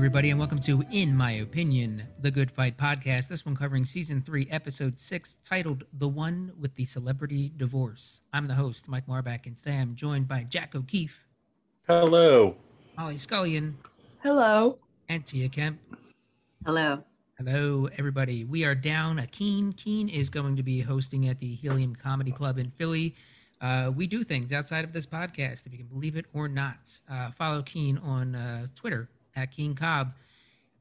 everybody, and welcome to In My Opinion, the Good Fight podcast. This one covering season three, episode six, titled The One with the Celebrity Divorce. I'm the host, Mike Marback, and today I'm joined by Jack O'Keefe, Hello. Molly Scullion, Hello. and Tia Kemp. Hello. Hello, everybody. We are down a Keen. Keen is going to be hosting at the Helium Comedy Club in Philly. Uh, we do things outside of this podcast, if you can believe it or not. Uh, follow Keen on uh, Twitter at Keen Cobb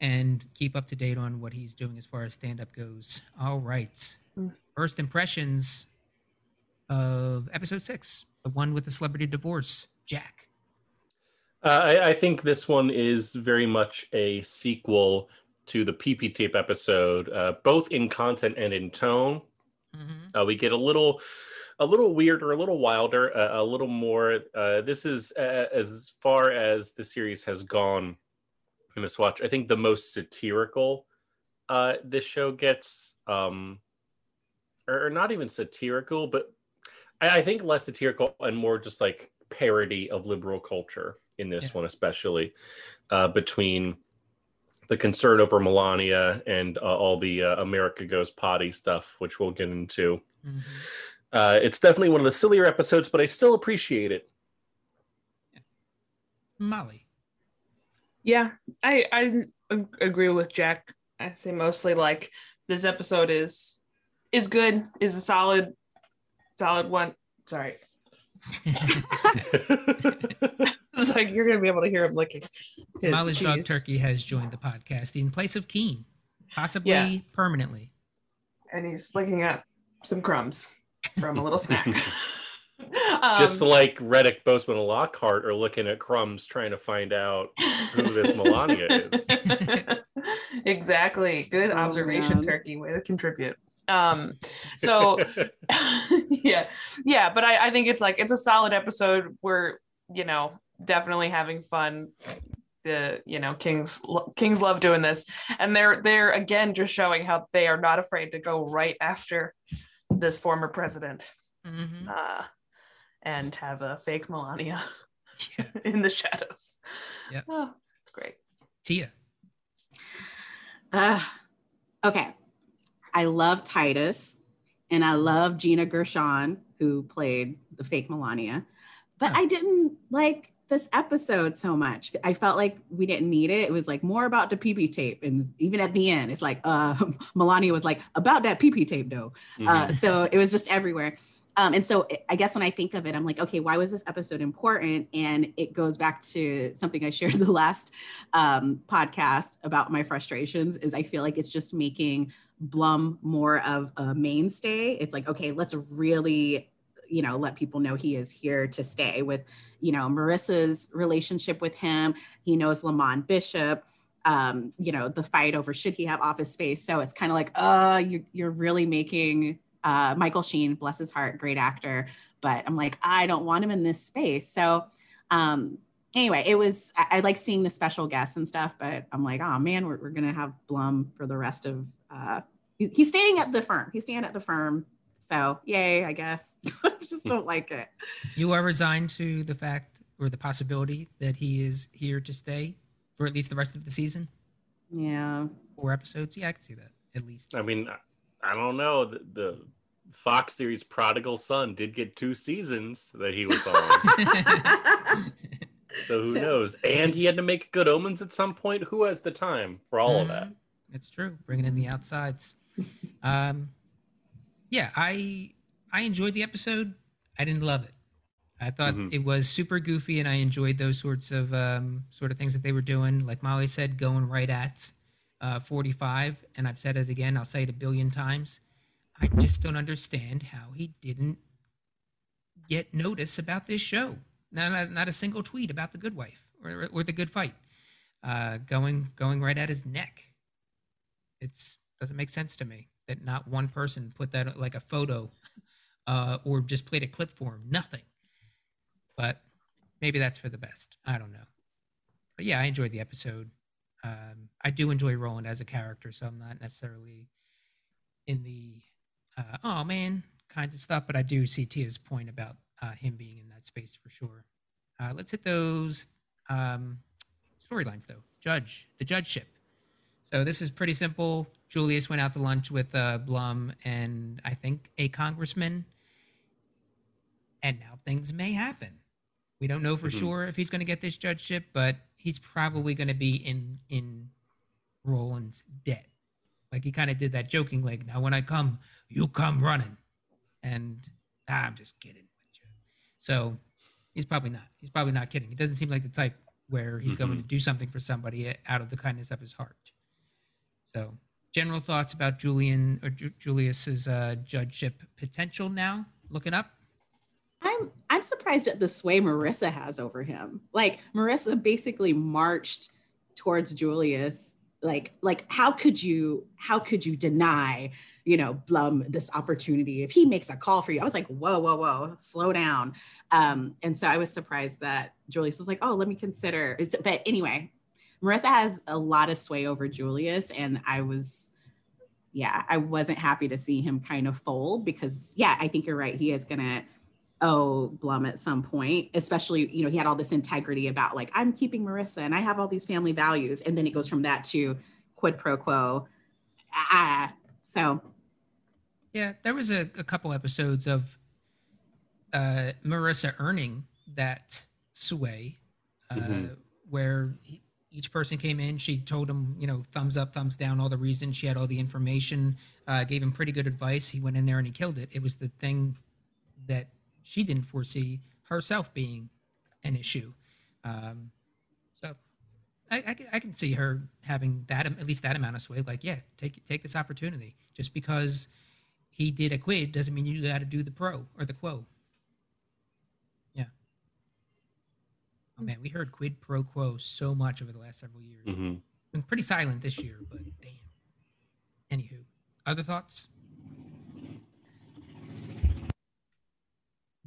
and keep up to date on what he's doing as far as stand up goes. All right. First impressions of episode six, the one with the celebrity divorce. Jack. Uh, I, I think this one is very much a sequel to the PP tape episode, uh, both in content and in tone. Mm-hmm. Uh, we get a little, a little weirder, a little wilder, uh, a little more. Uh, this is uh, as far as the series has gone this watch. I think the most satirical uh, this show gets, um, or, or not even satirical, but I, I think less satirical and more just like parody of liberal culture in this Yeah. one, especially uh, between the concern over Melania and uh, all the uh, America Goes Potty stuff, which we'll get into. Mm-hmm. Uh, it's definitely one of the sillier episodes, but I still appreciate it. Molly. Yeah, I I agree with Jack. I say mostly like this episode is is good, is a solid solid one. Sorry. It's like you're gonna be able to hear him licking. his Molly's dog. Turkey has joined the podcast in place of Keen, possibly Yeah. permanently. and he's licking up some crumbs from a little snack. um, Just like Reddick, Boseman, and Lockhart are looking at crumbs trying to find out who this Melania is. exactly. Good Oh, observation, man. Turkey. Way to contribute. Um, so yeah, yeah, but I, I think it's like it's a solid episode. We're you know definitely having fun. The you know Kings Kings love doing this, and they're they're again just showing how they are not afraid to go right after this former president Mhm. uh, and have a fake Melania Yeah. in the shadows. Yeah. Oh, it's great. Tia. Uh, okay. I love Tituss and I love Gina Gershon, who played the fake Melania, but Huh. I didn't like this episode so much. I felt like we didn't need it. It was like more about the PP tape. And even at the end, it's like uh, Melania was like, about that PP tape, though. Uh, so it was just everywhere. Um, and so I guess when I think of it, I'm like, okay, why was this episode important? And it goes back to something I shared the last um, podcast about my frustrations. Is I feel like it's just making Blum more of a mainstay. It's like, okay, let's really, you know, let people know he is here to stay. With, you know, Marissa's relationship with him, he knows Lamont Bishop um, you know, the fight over should he have office space. So it's kind of like, uh, you're, you're really making uh, Michael Sheen, bless his heart, great actor. But I'm like, I don't want him in this space. So um, anyway, it was, I, I like seeing the special guests and stuff, but I'm like, oh man, we're, we're going to have Blum for the rest of, uh, he- he's staying at the firm. He's staying at the firm. So yay, I guess. I just don't like it. You are resigned to the fact or the possibility that he is here to stay for at least the rest of the season? Yeah. Four episodes? Yeah, I can see that at least. I mean, I don't know. The, the Fox series Prodigal Son did get two seasons that he was on. so who knows? And he had to make Good Omens at some point. Who has the time for all of that? It's true. Bringing in the outsides. um, yeah, I I enjoyed the episode. I didn't love it. I thought Mhm. it was super goofy, and I enjoyed those sorts of um, sort of things that they were doing. Like Molly said, going right at uh, 45, and I've said it again. I'll say it a billion times. I just don't understand how he didn't get notice about this show. Not, not, not a single tweet about the Good Wife or, or the Good Fight. Uh, going going right at his neck. It's doesn't make sense to me that not one person put that like a photo uh, or just played a clip for him. Nothing. But maybe that's for the best. I don't know. But yeah, I enjoyed the episode. Um, I do enjoy Roland as a character, so I'm not necessarily in the uh, oh man kinds of stuff. But I do see Tia's point about uh, him being in that space for sure. Uh, let's hit those um, storylines though. Judge, the judgeship. So this is pretty simple. Julius went out to lunch with uh, Blum and I think a congressman, and now things may happen. We don't know for Mhm. sure if he's going to get this judgeship, but he's probably going to be in in Roland's debt. Like he kind of did that joking, like, "Now when I come, you come running," and ah, I'm just kidding with you. So he's probably not. He's probably not kidding. He doesn't seem like the type where he's going to do something for somebody out of the kindness of his heart. So, general thoughts about Julian or Ju- Julius's uh, judgeship potential now? Looking up. I'm I'm surprised at the sway Marissa has over him. Like Marissa basically marched towards Julius. Like like how could you how could you deny you know Blum this opportunity if he makes a call for you? I was like whoa whoa whoa slow down. Um, and so I was surprised that Julius was like oh let me consider. It's, but anyway, Marissa has a lot of sway over Julius, and I was yeah I wasn't happy to see him kind of fold because yeah I think you're right he is gonna owe Blum at some point, especially, you know, he had all this integrity about like, I'm keeping Marissa and I have all these family values. And then it goes from that to quid pro quo. Ah, so Yeah, there was a, a couple episodes of uh, Marissa earning that sway, uh, Mhm. where he, each person came in. She told him, you know, thumbs up, thumbs down, all the reasons. She had all the information, uh, gave him pretty good advice. He went in there and he killed it. It was the thing that she didn't foresee herself being an issue. Um, so I, I, can- I can see her having that at least that amount of sway. Like, yeah, take take this opportunity. Just because he did a quid doesn't mean you got to do the pro or the quo. Yeah. Oh man, we heard quid pro quo so much over the last several years. Mhm. Been pretty silent this year, but damn. Anywho, other thoughts?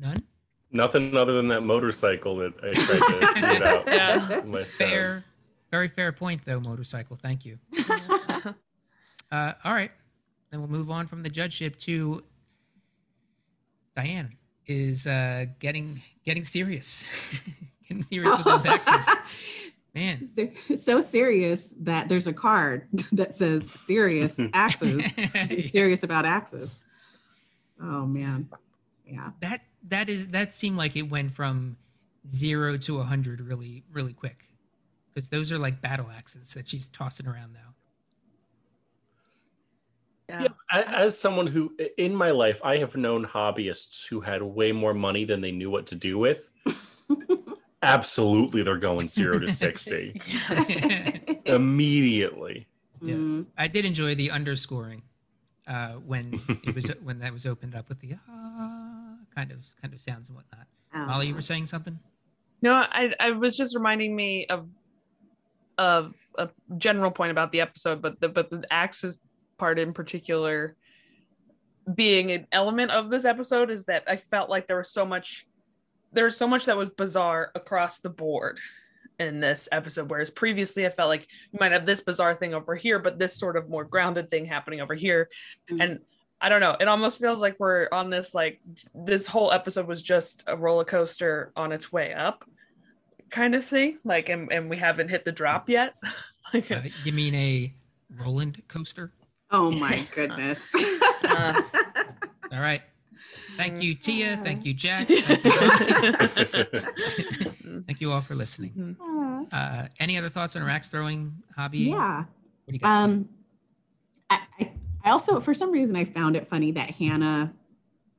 None. Nothing other than that motorcycle that I tried to get out. Yeah. my. Fair, very fair point though. Motorcycle. Thank you. Uh, all right, then we'll move on from the judgeship to Diane is uh, getting getting serious, getting serious with those axes. Man, so serious that there's a card that says serious axes. Be serious about axes. Oh man. Yeah. that that is that seemed like it went from zero to a hundred really really quick because those are like battle axes that she's tossing around now. yeah. Yeah, as someone who in my life I have known hobbyists who had way more money than they knew what to do with. Absolutely, they're going zero to sixty immediately. Yeah. Mm, I did enjoy the underscoring uh, when it was when that was opened up with the ah kind of kind of sounds and whatnot. oh, Molly, you were saying something? No, I I was just reminding me of of a general point about the episode, but the but the axes part in particular being an element of this episode is that I felt like there was so much there was so much that was bizarre across the board in this episode whereas previously I felt like you might have this bizarre thing over here but this sort of more grounded thing happening over here Mhm. and I don't know it almost feels like we're on this like this whole episode was just a roller coaster on its way up kind of thing like and, and we haven't hit the drop yet like Uh, you mean a Roland coaster? Oh my goodness. Uh, All right. Thank you, Tia. Thank you, Jack. Thank you, Thank you all for listening. Mhm. Uh, any other thoughts on our axe throwing hobby? yeah. What do you got? Um, I, I, I also, for some reason, I found it funny that Hannah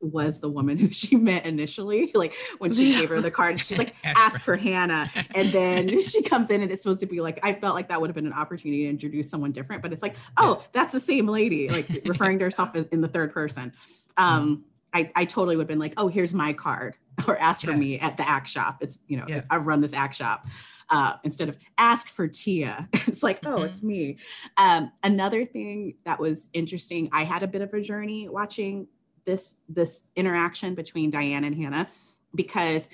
was the woman who she met initially. Like when she gave her the card, she's like, Ask for Hannah. And then she comes in and it's supposed to be like, I felt like that would have been an opportunity to introduce someone different, but it's like, oh, that's the same lady, like referring to herself in the third person. Um, I, I totally would have been like, oh, here's my card or ask for Yeah. me at the act shop. It's, you know, Yeah. I run this act shop uh, instead of ask for Tia. it's like, oh, it's me. Um, another thing that was interesting, I had a bit of a journey watching this this interaction between Diane and Hannah because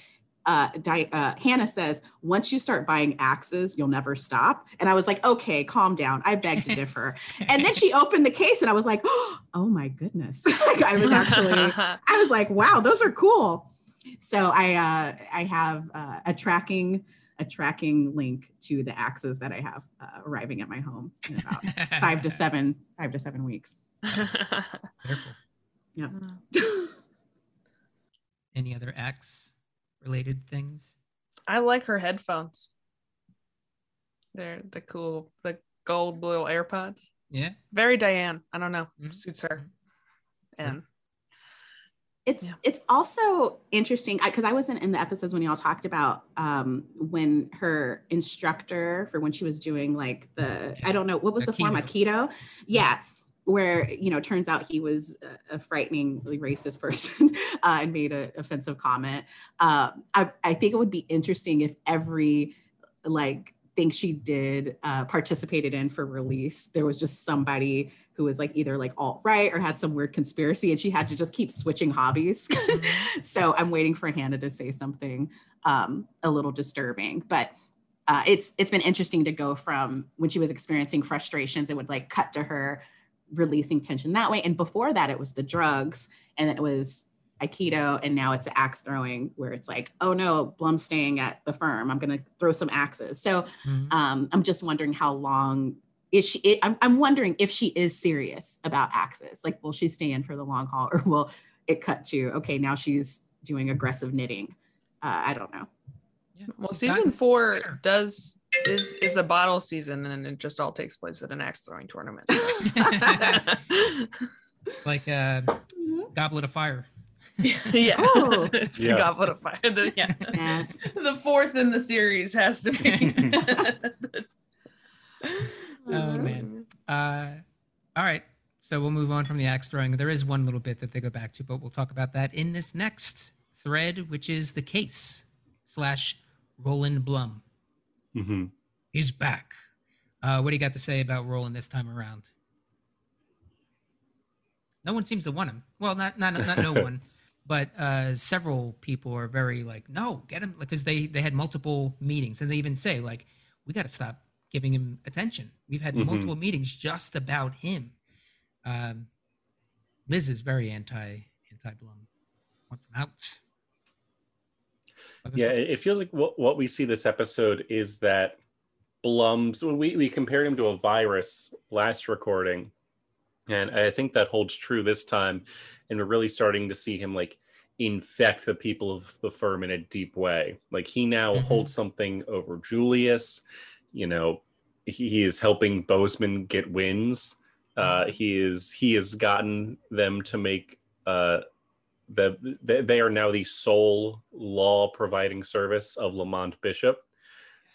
uh, Di- uh, Hannah says, once you start buying axes, you'll never stop. And I was like, okay, calm down. I beg to differ. and then she opened the case and I was like, oh my goodness. Like, I was actually, I was like, wow, those are cool. So I uh, I have uh, a tracking a tracking link to the axes that I have uh, arriving at my home in about five to seven, five to seven weeks. Careful. Yeah. Any other X related things? I like her headphones. They're the cool, the gold blue AirPods. Yeah. Very Diane. I don't know. Mhm. Suits her. Sure. And It's Yeah. it's also interesting because I, wasn't in the episodes when y'all talked about um, when her instructor for when she was doing like the I don't know what was the form? Aikido, yeah, where you know turns out he was a, a frighteningly racist person uh, and made an offensive comment. Uh, I I think it would be interesting if every like thing she did uh, participated in for release. There was just somebody who was like either like alt right or had some weird conspiracy, and she had to just keep switching hobbies. so I'm waiting for Hannah to say something um, a little disturbing, but. Uh, it's it's been interesting to go from when she was experiencing frustrations, it would like cut to her releasing tension that way. And before that, it was the drugs, and it was Aikido, and now it's the axe throwing, where it's like, oh no, Blum's staying at the firm. I'm gonna throw some axes. So Mhm. um, I'm just wondering how long is she? It, I'm, I'm wondering if she is serious about axes. Like, will she stay in for the long haul, or will it cut to okay, now she's doing aggressive knitting? Uh, I don't know. Yeah. well, She's season four better. does is is a bottle season, and it just all takes place at an axe throwing tournament. like uh, Goblet of Fire. yeah, Oh. it's the Yeah. goblet of fire. The, yeah, Yes. the fourth in the series has to be. Oh man. Uh, all right. So we'll move on from the axe throwing. There is one little bit that they go back to, but we'll talk about that in this next thread, which is the case slash Roland Blum. hmm He's back. Uh, what do you got to say about Roland this time around? No one seems to want him. Well, not not not no one, but uh, several people are very like, no, get him because they they had multiple meetings and they even say like, we got to stop giving him attention. We've had Mhm. multiple meetings just about him. Um, Liz is very anti anti Blum. Wants him out. Other Yeah, it, thoughts? it feels like what, what we see this episode is that Blum's. When we, we compared him to a virus last recording, and I think that holds true this time. And we're really starting to see him like infect the people of the firm in a deep way. Like he now Mhm. holds something over Julius. You know, he, he is helping Boseman get wins. Uh, he is he has gotten them to make uh, the they, they are now the sole law providing service of Lamont Bishop,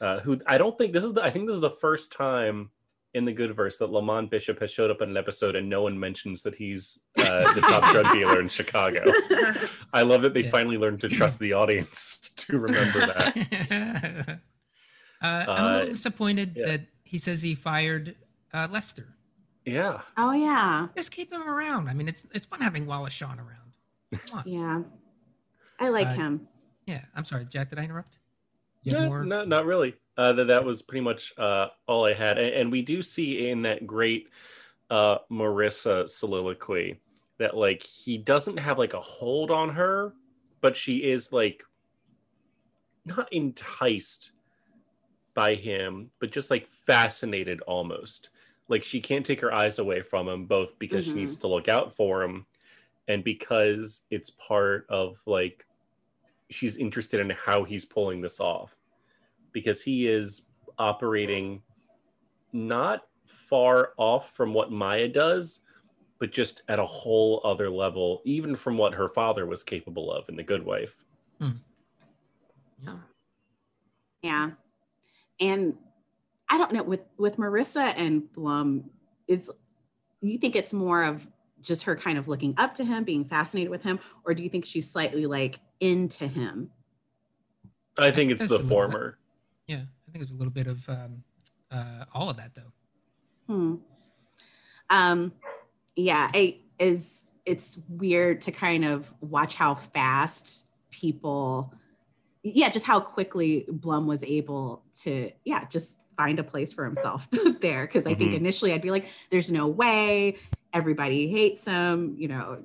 uh, who I don't think this is the, I think this is the first time in the good verse that Lamont Bishop has showed up in an episode and no one mentions that he's uh, the top drug dealer in Chicago. I love that they Yeah. finally learned to trust the audience to remember that. Uh, I'm a Uh, little disappointed yeah. that he says he fired uh, Lester. Yeah, Oh yeah, Just keep him around. I mean, it's it's fun having Wallace Shawn around. Come on. yeah. I like Uh, him. Yeah, I'm sorry, Jack. Did I interrupt? You have no, more? not not really. Uh, that that was pretty much uh, all I had, and, and we do see in that great uh, Marissa soliloquy that like he doesn't have like a hold on her, but she is like not enticed by him, but just like fascinated almost. Like she can't take her eyes away from him, both because she Mhm. needs to look out for him, and because it's part of like she's interested in how he's pulling this off because he is operating not far off from what Maya does, but just at a whole other level, even from what her father was capable of in The Good Wife. Yeah. Yeah. And I don't know with with Marissa and Blum is you think it's more of just her kind of looking up to him, being fascinated with him, or do you think she's slightly like into him? I think it's There's the some of that. former. Yeah, I think it's a little bit of um, uh, all of that though. Hmm. Um, yeah, it is it's weird to kind of watch how fast people yeah, just how quickly Blum was able to, yeah, just find a place for himself there. Cause I think Mhm. initially I'd be like, there's no way. Everybody hates him, you know,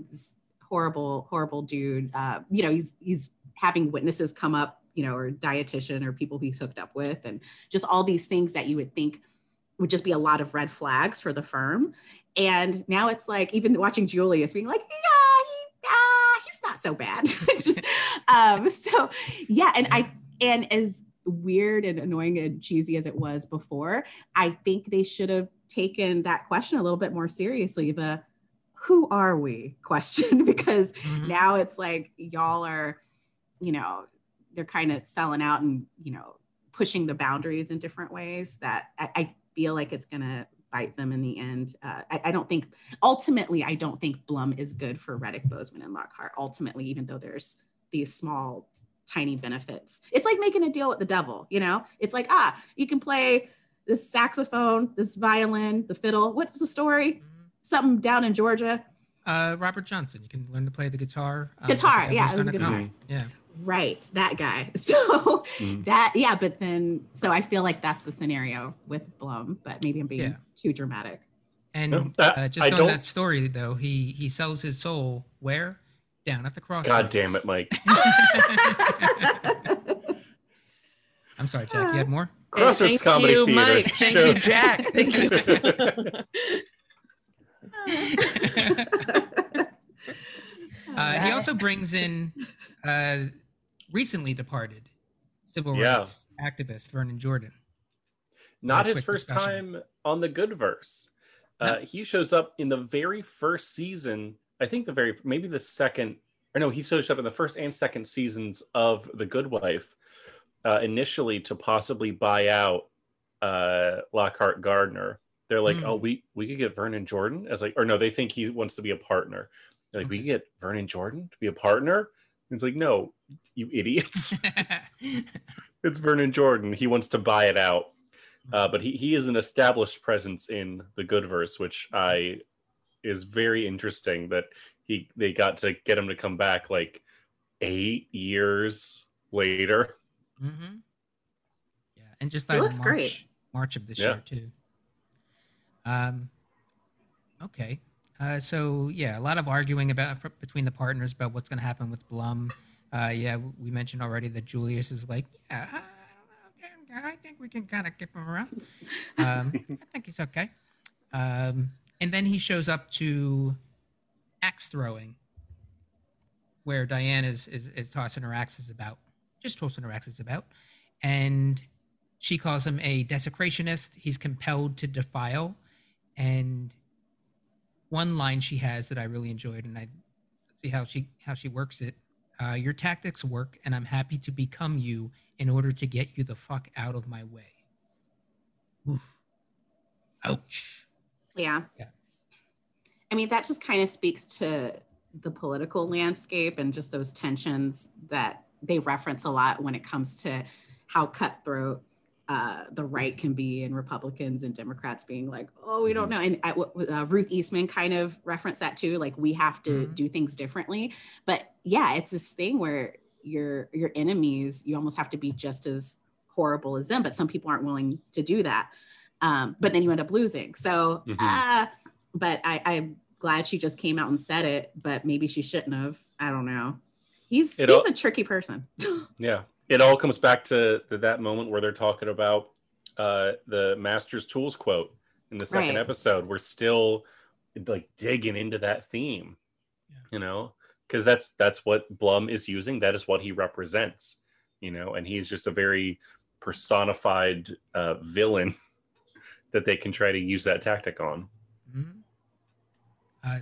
horrible, horrible dude. Uh, you know, he's he's having witnesses come up you know, or dietitian or people he's hooked up with, and just all these things that you would think would just be a lot of red flags for the firm. And now it's like even watching Julius being like, yeah, not so bad. just um, so yeah, and I and as weird and annoying and cheesy as it was before, I think they should have taken that question a little bit more seriously. The who are we question because Mhm. now it's like y'all are, you know, they're kind of selling out and you know pushing the boundaries in different ways that I, I feel like it's gonna bite them in the end. Uh, I, I don't think ultimately I don't think Blum is good for Reddick, Boseman, and Lockhart. Ultimately, even though there's these small tiny benefits. It's like making a deal with the devil, you know? It's like, ah, you can play this saxophone, this violin, the fiddle. What's the story? Something down in Georgia. Uh, Robert Johnson. You can learn to play the guitar. uh, Guitar, but yeah, it was a guitar. come. Yeah. Right, that guy. So Mhm. that, yeah, but then, so I feel like that's the scenario with Blum, but maybe I'm being Yeah. too dramatic. And No, I- uh, just I on don't- that story, though, he he sells his soul where? Down at the cross. God damn it, Mike. I'm sorry, Jack. You had more? Hey, Crossroads thank Comedy you, Theater Mike. Thank you, Jack. Thank you. Uh, he also brings in uh, recently departed civil Yeah. rights activist Vernon Jordan. Not his first discussion. time on the good verse. Uh, No. He shows up in the very first season. I think the very maybe the second or no, he shows up in the first and second seasons of The Good Wife. Uh, initially to possibly buy out uh, Lockhart Gardner. They're like, Mm. oh, we we could get Vernon Jordan as like, or no, they think he wants to be a partner. They're like, we could get Vernon Jordan to be a partner. And it's like, no, you idiots. it's Vernon Jordan. He wants to buy it out. Uh, but he, he is an established presence in the good verse, which I is very interesting that he they got to get him to come back like eight years later. Mm-hmm. Yeah, and just He died looks March, great. March of this Yeah. year too. Um, okay, uh, so yeah, a lot of arguing about between the partners about what's going to happen with Blum. Uh, yeah, we mentioned already that Julius is like, yeah, I, don't know, I think we can kind of keep him around. Um, I think he's okay. Um, and then he shows up to axe throwing, where Diane is, is is tossing her axes about, just tossing her axes about, and she calls him a desecrationist. He's compelled to defile, and one line she has that I really enjoyed, and I see how she how she works it. Uh, Your tactics work, and I'm happy to become you in order to get you the fuck out of my way. Oof. Ouch. Yeah. Yeah. I mean, that just kind of speaks to the political landscape and just those tensions that they reference a lot when it comes to how cutthroat uh, the right can be and Republicans and Democrats being like, oh, we don't know. And uh, Ruth Eastman kind of referenced that too. Like we have to Mhm. do things differently. But yeah, it's this thing where your your enemies, you almost have to be just as horrible as them. But some people aren't willing to do that. Um, but then you end up losing. So, Mhm. uh, but I, I'm glad she just came out and said it. But maybe she shouldn't have. I don't know. He's It he's a tricky person. Yeah. It all comes back to, to that moment where they're talking about uh, the Master's Tools quote in the second Right. episode. We're still like digging into that theme, Yeah. you know, because that's that's what Blum is using. That is what he represents, you know, and he's just a very personified uh, villain that they can try to use that tactic on. Mhm. Uh,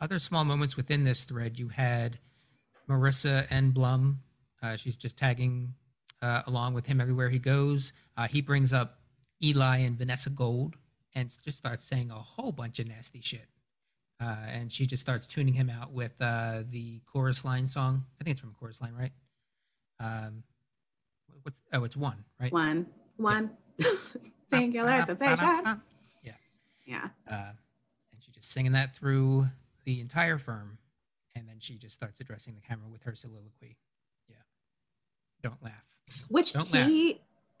other small moments within this thread, you had Marissa and Blum. Uh, she's just tagging uh, along with him everywhere he goes. Uh, he brings up Eli and Vanessa Gold and just starts saying a whole bunch of nasty shit. Uh, and she just starts tuning him out with uh, the chorus line song. I think it's from chorus line, right? Um, what's oh, it's one, right? one, one, singular sensation. Yeah. uh, and she's just singing that through the entire firm, and then she just starts addressing the camera with her soliloquy. Don't laugh. Which Don't laugh. he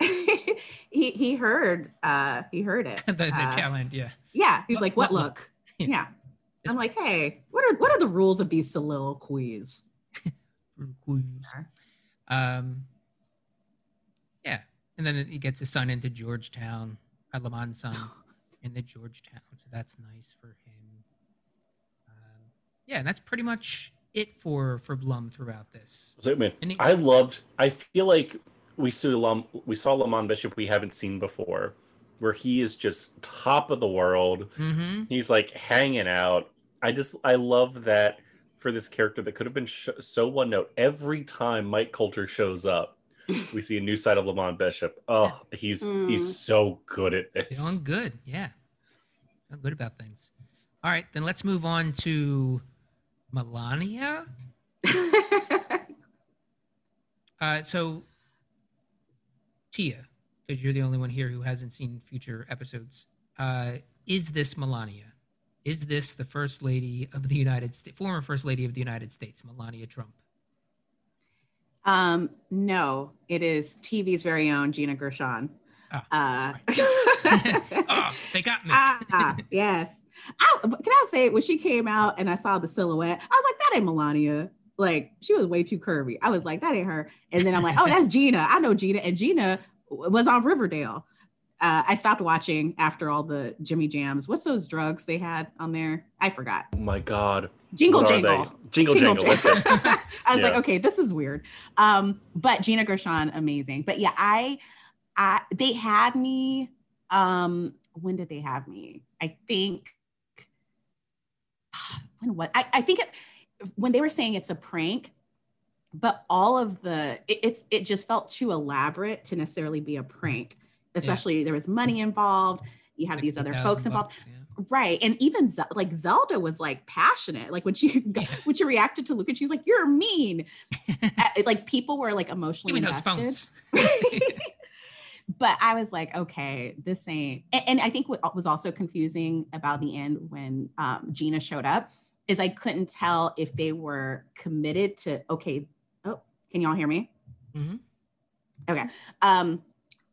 he he heard uh he heard it. the, the Uh, tail end, yeah. yeah, he's What- like, "What what look?" Yeah. Yeah. I'm like, "Hey, what are what are the rules of these soliloquies?" Um, yeah. and then he gets his son into Georgetown, at Lamont's son in the Georgetown, so that's nice for him. Um, yeah, and that's pretty much it for for Blum throughout this. So, man, And he- I loved. I feel like we saw Lam, we saw Lamont Bishop we haven't seen before, where he is just top of the world. Mm-hmm. He's like hanging out. I just I love that for this character that could have been sh- so one note. Every time Mike Colter shows up, we see a new side of Lamont Bishop. Oh, he's Mm. he's so good at this. Feeling good, yeah. Feeling good about things. All right, then let's move on to Melania. Uh, so, Tia, because you're the only one here who hasn't seen future episodes, uh, is this Melania? Is this the first lady of the United States, former first lady of the United States, Melania Trump? um, no, it is TV's very own Gina Gershon. Ah, Uh, oh, they got me. ah, yes. I, can I say when she came out and I saw the silhouette, I was like, that ain't Melania. Like she was way too curvy. I was like, that ain't her. And then I'm like, oh, that's Gina. I know Gina, and Gina was on Riverdale. Uh, I stopped watching after all the Jimmy Jams. What's those drugs they had on there? I forgot. Oh my god. Jingle are Jingle. they? Jingle Jingle. that's. I was like, okay, this is weird. Um, but Gina Gershon, amazing. But yeah, I, I, they had me. Um, when did they have me? I think. When what? I, I think it when they were saying it's a prank, but all of the it, it's it just felt too elaborate to necessarily be a prank. Especially there was money involved. You have these other folks involved bucks, yeah. right and even Ze- like zelda was like passionate like when she Yeah. when she reacted to and she's like you're mean Uh, like people were like emotionally Give me those invested phones. but i was like okay this ain't and, and i think what was also confusing about the end when um, gina showed up is i couldn't tell if they were committed to okay oh can y'all hear me Mhm. okay um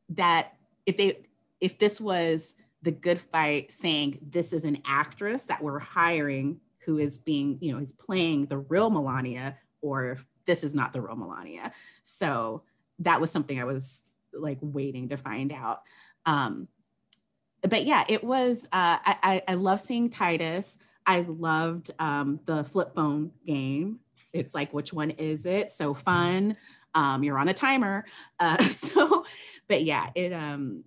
that if they if this was the good fight saying this is an actress that we're hiring who is being you know is playing the real melania or if this is not the real melania so that was something i was like waiting to find out. Um but yeah it was uh i i, love seeing tituss. I loved um the flip phone game. It's like which one is it? So fun. Um you're on a timer. Uh so but yeah it um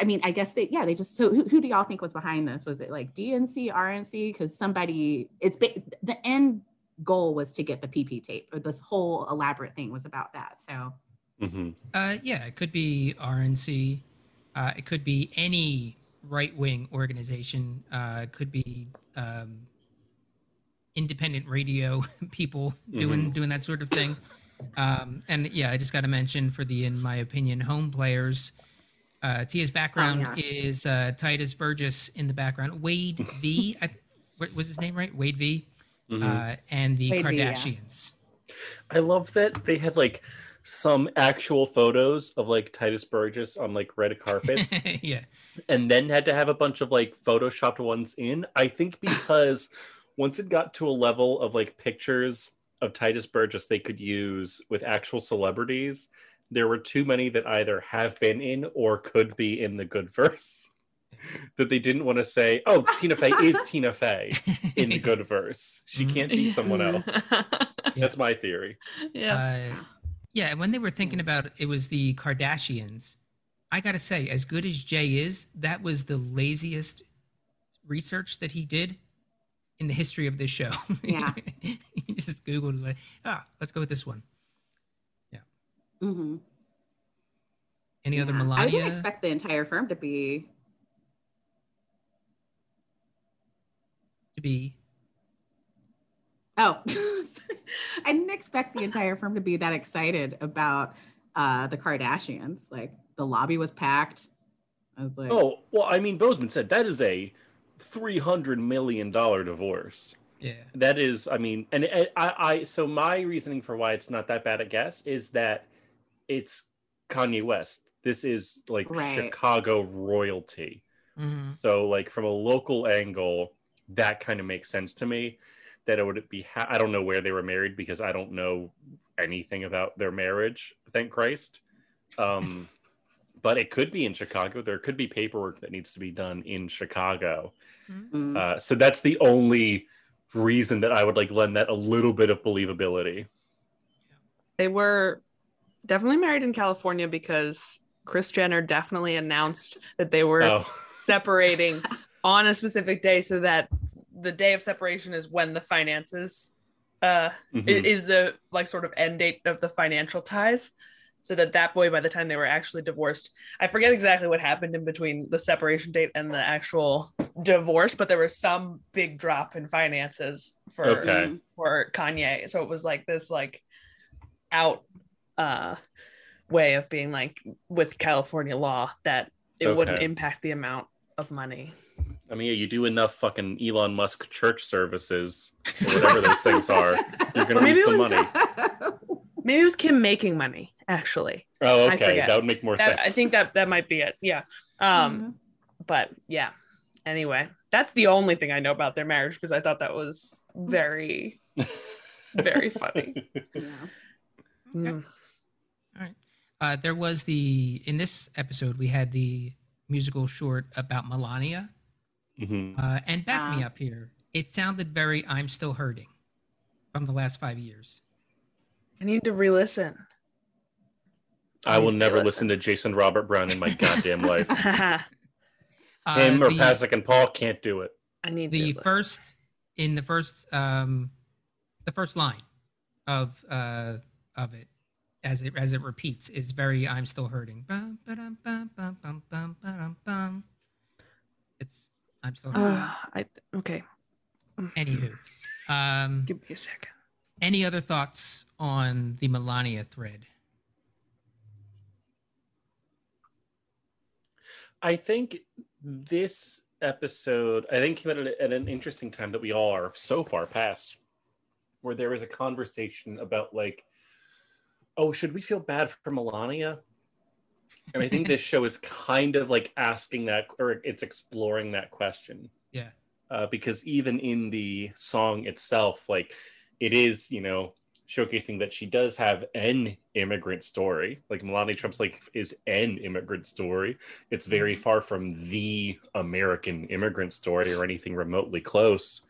I mean, I guess they, yeah, they just, so who, who do y'all think was behind this? Was it like DNC, RNC? Because somebody, it's the end goal was to get the PP tape, or this whole elaborate thing was about that. So, Mhm. Uh, yeah, it could be RNC. Uh, it could be any right wing organization. Uh, it could be um, independent radio people doing doing that sort of thing. Um, and yeah, I just got to mention for the, in my opinion, home players. Uh, Tia's background yeah. is uh, Tituss Burgess in the background. Wade V, I, what was his name right? Wade V, Mhm. uh, and the Wade V, yeah. Kardashians. I love that they had like some actual photos of like Tituss Burgess on like red carpets yeah, and then had to have a bunch of like photoshopped ones in. I think because once it got to a level of like pictures of Tituss Burgess they could use with actual celebrities, there were too many that either have been in or could be in the good verse. That they didn't want to say, oh, Tina Fey is Tina Fey in the good verse. She Mhm. can't be someone else. That's my theory. yeah. Uh, yeah, and when they were thinking about it was the Kardashians. I gotta say, as good as Jay is, that was the laziest research that he did in the history of this show. Yeah. he just googled like, ah, let's go with this one. Yeah. Mhm. Any other Yeah. I Melania? didn't expect the entire firm to be, to be oh, I didn't expect the entire firm to be that excited about uh, the Kardashians. Like the lobby was packed. I was like, Oh, well, I mean, Boseman said that is a $300 million divorce. yeah. That is, I mean, and I, I, I, so my reasoning for why it's not that bad a guess is that it's Kanye West. This is like Right. Chicago royalty. Mhm. So, like, from a local angle, that kind of makes sense to me. That it would be, ha- I don't know where they were married because I don't know anything about their marriage, thank Christ. Um, but it could be in Chicago. There could be paperwork that needs to be done in Chicago. Mm. Uh, so that's the only reason that I would like lend that a little bit of believability. They were definitely married in California because Kris Jenner definitely announced that they were Oh, separating on a specific day so that the day of separation is when the finances uh mhm. is the like sort of end date of the financial ties so that that boy by the time they were actually divorced i forget exactly what happened in between the separation date and the actual divorce but there was some big drop in finances for Okay. for kanye so it was like this like out uh way of being like with california law that it wouldn't impact the amount of money I mean, yeah, you do enough fucking Elon Musk church services or whatever those things are, you're gonna Or maybe lose some was- money. maybe it was kim making money actually. Oh, I okay, that would make more That- sense. i think that that might be it yeah. Um but yeah. Anyway that's the only thing i know about their marriage because i thought that was very very funny. Yeah. Mm. Uh, there was the in this episode we had the musical short about Melania, Mhm. uh, and back me Ah. up here. It sounded very "I'm still hurting" from the last five years. i need to re-listen I will need to never listen. listen to Jason Robert Brown in my goddamn life. Uh, Him or the, Pasek and Paul can't do it. i need the to first in the first um, the first line of uh, of it as it as it repeats is very "I'm still hurting." It's I'm still hurting. uh, I, okay Anywho, um, give me a second any other thoughts on the Melania thread? I think this episode, I think, came at, a- at an interesting time that we all are so far past, where there was a conversation about like, oh, should we feel bad for Melania? And I think this show is kind of like asking that, or it's exploring that question. Yeah. Uh, because even in the song itself, like, it is, you know, showcasing that she does have an immigrant story. Like Melania Trump's like is an immigrant story. It's very far from the American immigrant story or anything remotely close.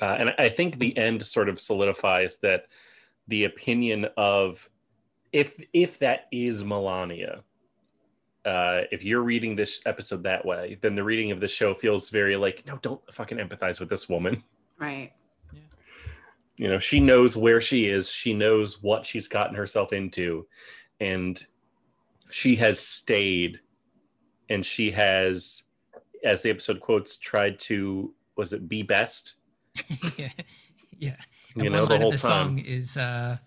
Uh, and I think the end sort of solidifies that the opinion of if if that is Melania, uh, if you're reading this episode that way, then the reading of the show feels very like, no, don't fucking empathize with this woman. Right. you know she knows where she is. She knows what she's gotten herself into. And she has stayed. And she has as the episode quotes tried to was it be best? Yeah, yeah. you And know one the line whole of the time. song is uh,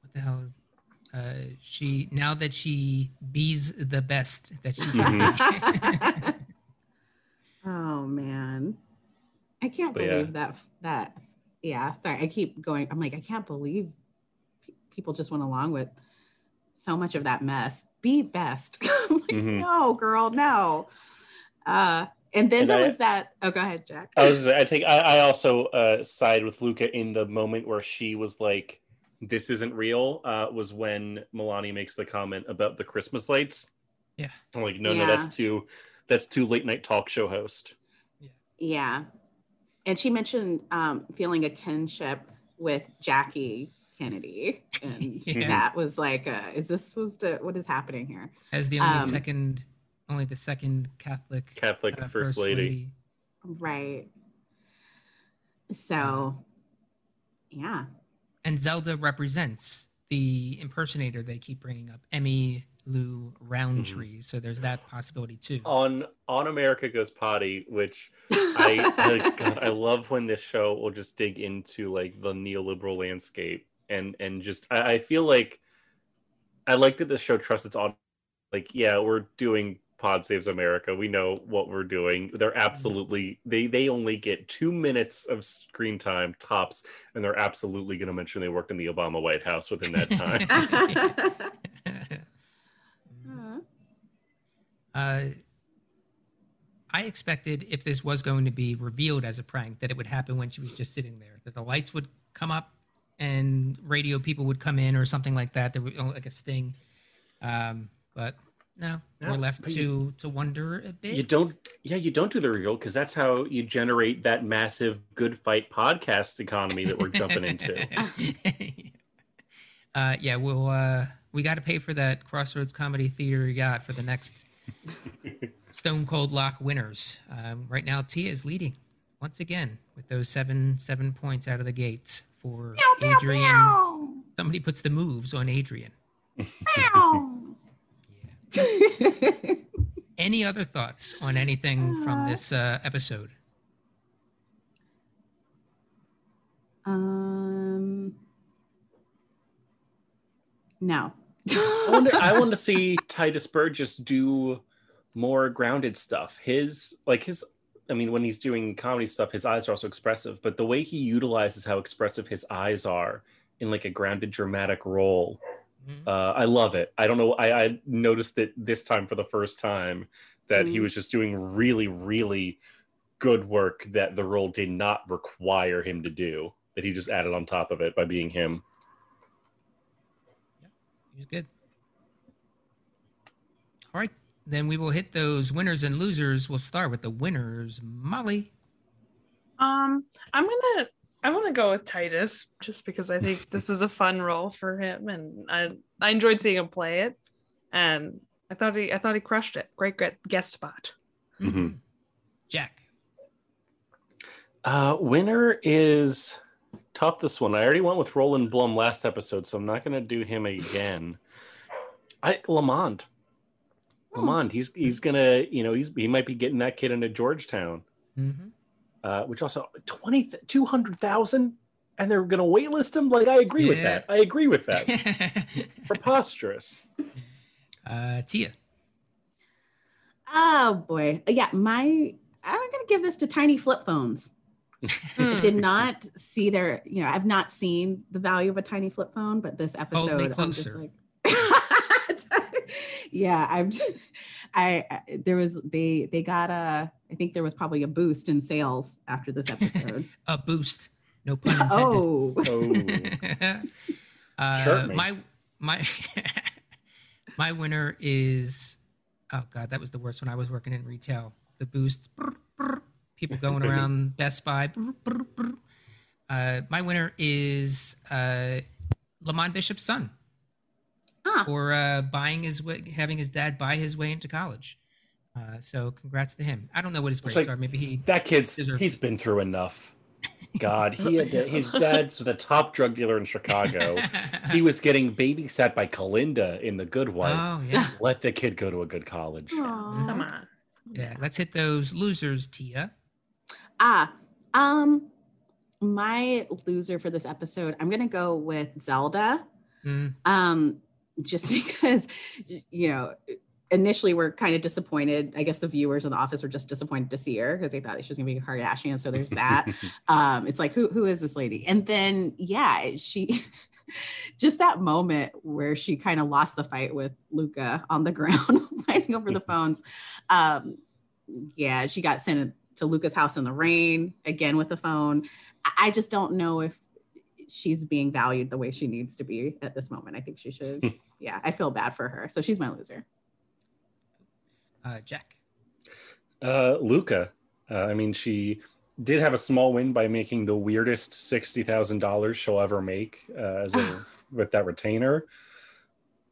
what the hell is uh, she now that she bees the best that she can Mm-hmm. be. oh man, I can't But yeah. believe that. That yeah. Sorry, I keep going. I'm like, I can't believe pe- people just went along with so much of that mess. Be best. I'm like, Mhm. no, girl, no. Uh, and then And there I- was that. Oh, go ahead, Jack. i was i think i, I also uh side with luca in the moment where she was like this isn't real uh was when melania makes the comment about the christmas lights Yeah. i'm like no no that's too that's too late night talk show host Yeah. And she mentioned um, feeling a kinship with Jackie Kennedy. And Yeah. that was like, uh, is this supposed to, what is happening here? As the only Um, second, only the second Catholic catholic uh, first, lady. Right. So, yeah. And Zelda represents the impersonator they keep bringing up, Emmy Lou Roundtree. Mm-hmm. So there's that possibility too. on on America Goes Potty, which I I, God, I love when this show will just dig into like the neoliberal landscape and and just I, I feel like I like that the show trusts its audience. Like, yeah, we're doing Pod Saves America. We know what we're doing. They're absolutely they they only get two minutes of screen time tops, and they're absolutely going to mention they worked in the Obama White House within that time. Uh, I expected if this was going to be revealed as a prank, that it would happen when she was just sitting there, that the lights would come up and radio people would come in or something like that. There would like a sting, um, but no, No, we're left to you- to wonder a bit. You don't, yeah, you don't do the reveal because that's how you generate that massive good fight podcast economy that we're jumping into. uh, yeah, we'll uh, we got to pay for that Crossroads Comedy Theater yacht for the next Stone Cold Lock winners. Um, right now, Tia is leading once again with those seven seven points out of the gates for Adrian. Somebody puts the moves on Adrian. Any other thoughts on anything from this uh, episode? um, no. I, wonder, I want to see Tituss Burgess do more grounded stuff. His like his I mean, when he's doing comedy stuff, his eyes are also expressive, but the way he utilizes how expressive his eyes are in like a grounded dramatic role, Mhm. uh, I love it. I don't know. I, I noticed it this time for the first time that he Mhm. was just doing really, really good work that the role did not require him to do, that he just added on top of it by being him. He was good. All right, then we will hit those winners and losers. We'll start with the winners, Molly. Um, I'm gonna I want to go with Tituss just because I think this was a fun role for him, and I I enjoyed seeing him play it, and I thought he I thought he crushed it. Great, great guest spot. Mhm. Jack. Uh, winner is tough. This one. I already went with Roland Blum last episode, so I'm not going to do him again. I Lamont. Lamont. He's he's gonna. You know, he's he might be getting that kid into Georgetown, Mm-hmm. Uh, which also 20 200,000 and they're gonna waitlist him. Like I agree with that. I agree with that. Preposterous. uh, Tia. Oh boy. Yeah, my I'm gonna give this to tiny flip phones. Hmm. Did not see their, you know, I've not seen the value of a tiny flip phone, but this episode, me I'm just like, yeah, I'm. Just, I I- there was they they got a I think there was probably a boost in sales after this episode. A boost. No pun intended. oh, Oh, uh, Chirp me. my my my winner is oh god that was the worst when I was working in retail. The boost, brr, brr, people going around Best Buy. brr, brr, brr. Uh, my winner is uh, Lamont Bishop's son ah, for uh, buying his way, having his dad buy his way into college. Uh, so congrats to him. I don't know what his grades like- are. Maybe he that kid's Deserves- he's been through enough. God, he had to, his dad's the top drug dealer in Chicago. he was getting babysat by Kalinda in The Good Wife. oh yeah, Let the kid go to a good college. Aw. Come on. yeah. Let's hit those losers, Tia. Ah, um, my loser for this episode, I'm gonna go with Zelda. Mm, Um, just because you know, initially we're kind of disappointed. I guess the viewers in the office were just disappointed to see her because they thought she was gonna be a Kardashian. So there's that. um, it's like who who is this lady? And then yeah, she just that moment where she kind of lost the fight with Luca on the ground, fighting over the phones. Um, yeah, she got sent to Luca's house in the rain again with the phone. I just don't know if she's being valued the way she needs to be at this moment. I think she should. yeah, I feel bad for her. So she's my loser. Uh, Jack. Uh, Luca. Uh, I mean, she did have a small win by making the weirdest sixty thousand dollars she'll ever make uh, as a, with that retainer.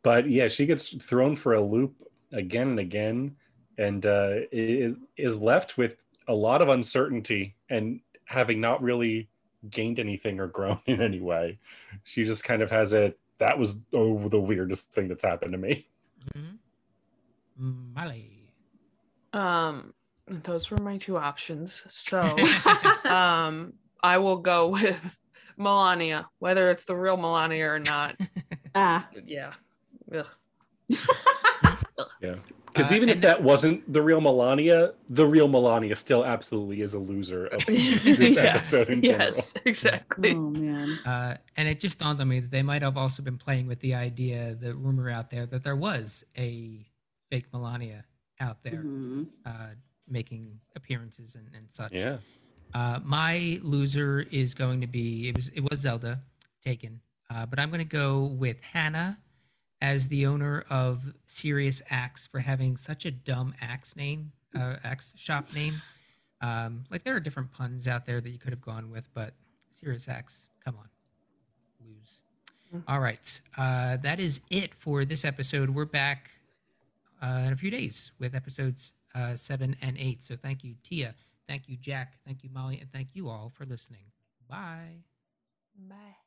But yeah, she gets thrown for a loop again and again, and uh, is, is left with a lot of uncertainty and having not really gained anything or grown in any way. She just kind of has a that was oh the weirdest thing that's happened to me. Mm-hmm. Molly. Um, those were my two options. So, um, I will go with Melania, whether it's the real Melania or not. Ah, Yeah. Ugh. Yeah. Because Uh, even if and- that wasn't the real Melania, the real Melania still absolutely is a loser of this, this episode in general. yes, exactly. oh man. Uh, and it just dawned on me that they might have also been playing with the idea, the rumor out there that there was a fake Melania out there Mhm. uh, making appearances and, and such. Yeah. Uh, my loser is going to be it was it was Zelda taken, uh, but I'm going to go with Hannah as the owner of Serious Axe for having such a dumb axe name, uh, axe shop name. Um, like there are different puns out there that you could have gone with, but Serious Axe, come on, lose. Mm. All right, uh, that is it for this episode. We're back uh, in a few days with episodes uh, seven and eight. So thank you, Tia. Thank you, Jack. Thank you, Molly, and thank you all for listening. Bye. Bye.